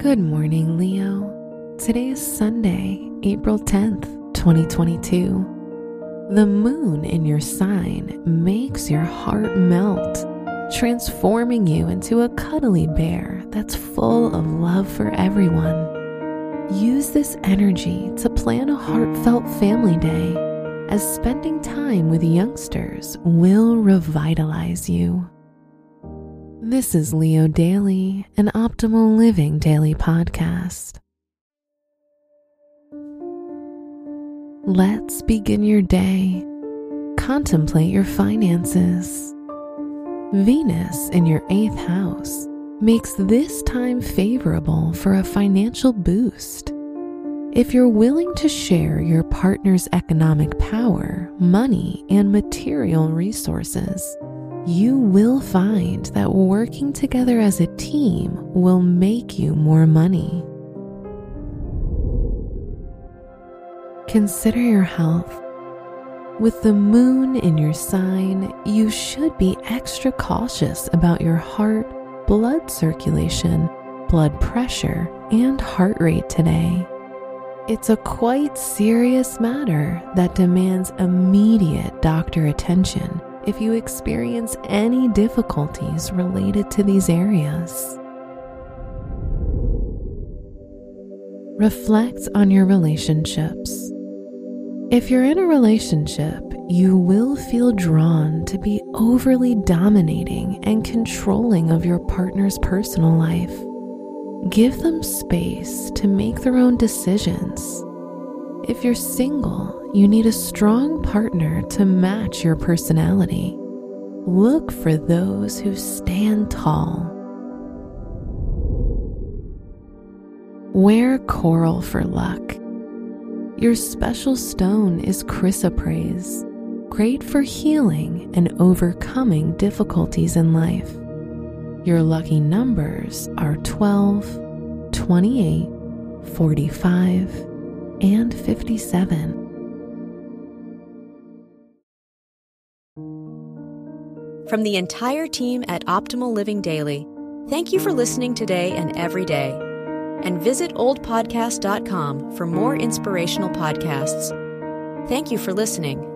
Good morning, Leo. Today is Sunday, April 10th, 2022. The moon in your sign makes your heart melt, transforming you into a cuddly bear that's full of love for everyone. Use this energy to plan a heartfelt family day, as spending time with youngsters will revitalize you. This is Leo Daily, an optimal living daily podcast. Let's begin your day. Contemplate your finances. Venus in your eighth house makes this time favorable for a financial boost. If you're willing to share your partner's economic power, money, and material resources, you will find that working together as a team will make you more money. Consider your health. With the moon in your sign, you should be extra cautious about your heart, blood circulation, blood pressure, and heart rate today. It's a quite serious matter that demands immediate doctor attention if you experience any difficulties related to these areas. Reflect on your relationships. If you're in a relationship, you will feel drawn to be overly dominating and controlling of your partner's personal life. Give them space to make their own decisions. If you're single, you need a strong partner to match your personality. Look for those who stand tall. Wear coral for luck. Your special stone is chrysoprase, great for healing and overcoming difficulties in life. Your lucky numbers are 12, 28, 45, and 57. From the entire team at Optimal Living Daily, thank you for listening today and every day. And visit oldpodcast.com for more inspirational podcasts. Thank you for listening.